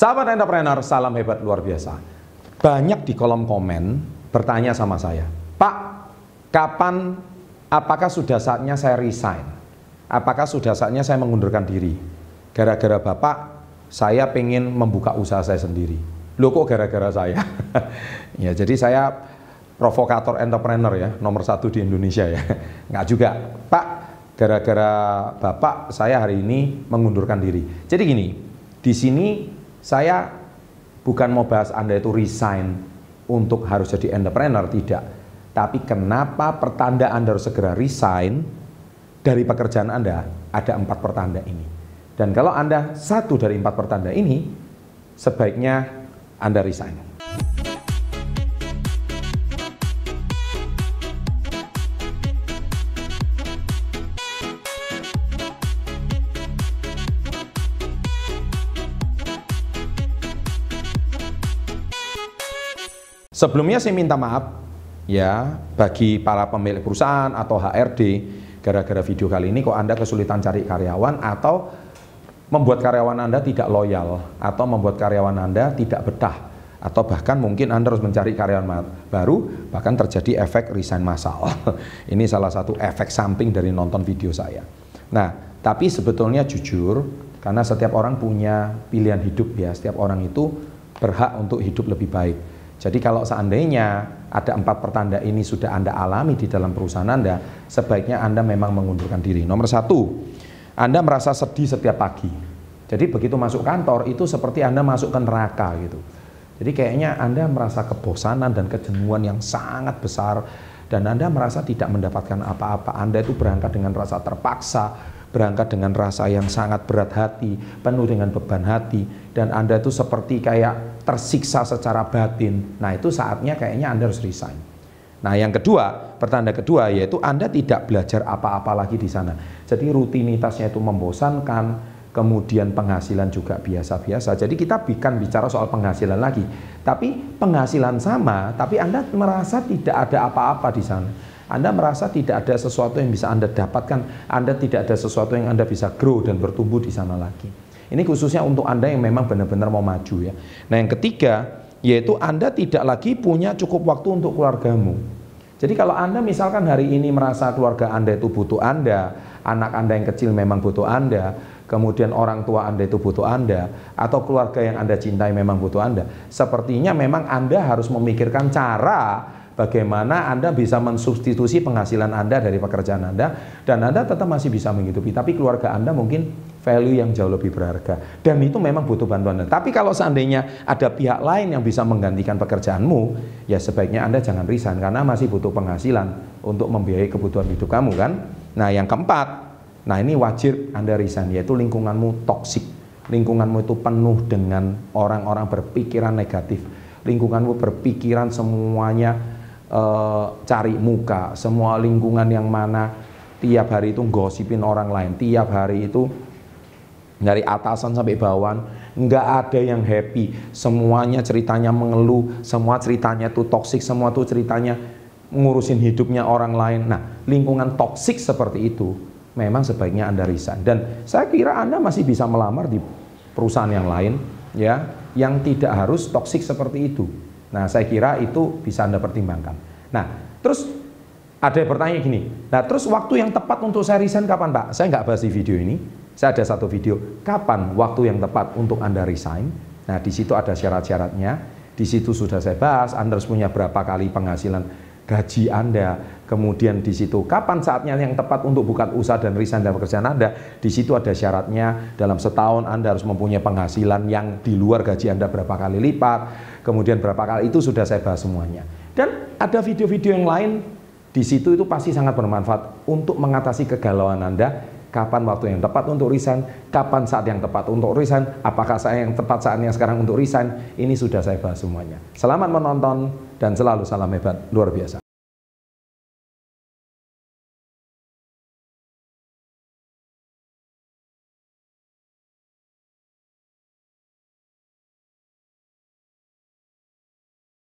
Sahabat entrepreneur, salam hebat luar biasa. Banyak di kolom komen bertanya sama saya, Pak, kapan, apakah sudah saatnya saya resign? Apakah sudah saatnya saya mengundurkan diri? Gara-gara Bapak, saya pengen membuka usaha saya sendiri. Loh kok gara-gara saya? ya jadi saya provokator entrepreneur ya, nomor satu di Indonesia ya. Nggak juga. Pak, gara-gara Bapak saya hari ini mengundurkan diri. Jadi gini, di sini saya bukan mau bahas Anda itu resign untuk harus jadi entrepreneur, tidak. Tapi kenapa pertanda Anda harus segera resign dari pekerjaan Anda? Ada empat pertanda ini. Dan kalau Anda satu dari empat pertanda ini, sebaiknya Anda resign. Sebelumnya saya minta maaf ya bagi para pemilik perusahaan atau HRD gara-gara video kali ini kok Anda kesulitan cari karyawan atau membuat karyawan Anda tidak loyal atau membuat karyawan Anda tidak betah atau bahkan mungkin Anda harus mencari karyawan baru bahkan terjadi efek resign massal. ini salah satu efek samping dari nonton video saya. Nah, tapi sebetulnya jujur karena setiap orang punya pilihan hidup ya, setiap orang itu berhak untuk hidup lebih baik. Jadi kalau seandainya ada empat pertanda ini sudah Anda alami di dalam perusahaan Anda, sebaiknya Anda memang mengundurkan diri. Nomor satu, Anda merasa sedih setiap pagi. Jadi begitu masuk kantor itu seperti Anda masuk ke neraka gitu. Jadi kayaknya Anda merasa kebosanan dan kejenuhan yang sangat besar dan Anda merasa tidak mendapatkan apa-apa. Anda itu berangkat dengan rasa terpaksa, berangkat dengan rasa yang sangat berat hati, penuh dengan beban hati, dan Anda itu seperti kayak tersiksa secara batin. Nah itu saatnya kayaknya Anda harus resign. Nah yang kedua, pertanda kedua yaitu Anda tidak belajar apa-apa lagi di sana. Jadi rutinitasnya itu membosankan, kemudian penghasilan juga biasa-biasa. Jadi kita bukan bicara soal penghasilan lagi, tapi penghasilan sama, tapi Anda merasa tidak ada apa-apa di sana. Anda merasa tidak ada sesuatu yang bisa Anda dapatkan, Anda tidak ada sesuatu yang Anda bisa grow dan bertumbuh di sana lagi. Ini khususnya untuk Anda yang memang benar-benar mau maju ya. Nah yang ketiga, yaitu Anda tidak lagi punya cukup waktu untuk keluargamu. Jadi kalau Anda misalkan hari ini merasa keluarga Anda itu butuh Anda, anak Anda yang kecil memang butuh Anda, kemudian orang tua Anda itu butuh Anda, atau keluarga yang Anda cintai memang butuh Anda, sepertinya memang Anda harus memikirkan cara bagaimana Anda bisa mensubstitusi penghasilan Anda dari pekerjaan Anda dan Anda tetap masih bisa menghidupi tapi keluarga Anda mungkin value yang jauh lebih berharga dan itu memang butuh bantuan Anda. Tapi kalau seandainya ada pihak lain yang bisa menggantikan pekerjaanmu, ya sebaiknya Anda jangan resign karena masih butuh penghasilan untuk membiayai kebutuhan hidup kamu kan. Nah, yang keempat, nah ini wajib Anda resign yaitu lingkunganmu toksik. Lingkunganmu itu penuh dengan orang-orang berpikiran negatif. Lingkunganmu berpikiran semuanya uh, cari muka, semua lingkungan yang mana tiap hari itu gosipin orang lain, tiap hari itu dari atasan sampai bawahan nggak ada yang happy, semuanya ceritanya mengeluh, semua ceritanya tuh toksik, semua tuh ceritanya ngurusin hidupnya orang lain. Nah, lingkungan toksik seperti itu memang sebaiknya Anda resign. Dan saya kira Anda masih bisa melamar di perusahaan yang lain ya, yang tidak harus toksik seperti itu. Nah, saya kira itu bisa Anda pertimbangkan. Nah, terus ada bertanya gini, nah terus waktu yang tepat untuk saya resign kapan Pak? Saya nggak bahas di video ini, saya ada satu video, kapan waktu yang tepat untuk Anda resign? Nah, di situ ada syarat-syaratnya, di situ sudah saya bahas, Anda harus punya berapa kali penghasilan gaji Anda, kemudian di situ kapan saatnya yang tepat untuk buka usaha dan resign dari pekerjaan Anda, di situ ada syaratnya dalam setahun Anda harus mempunyai penghasilan yang di luar gaji Anda berapa kali lipat, kemudian berapa kali itu sudah saya bahas semuanya. Dan ada video-video yang lain di situ itu pasti sangat bermanfaat untuk mengatasi kegalauan Anda. Kapan waktu yang tepat untuk resign? Kapan saat yang tepat untuk resign? Apakah saya yang tepat saatnya sekarang untuk resign? Ini sudah saya bahas semuanya. Selamat menonton dan selalu salam hebat luar biasa.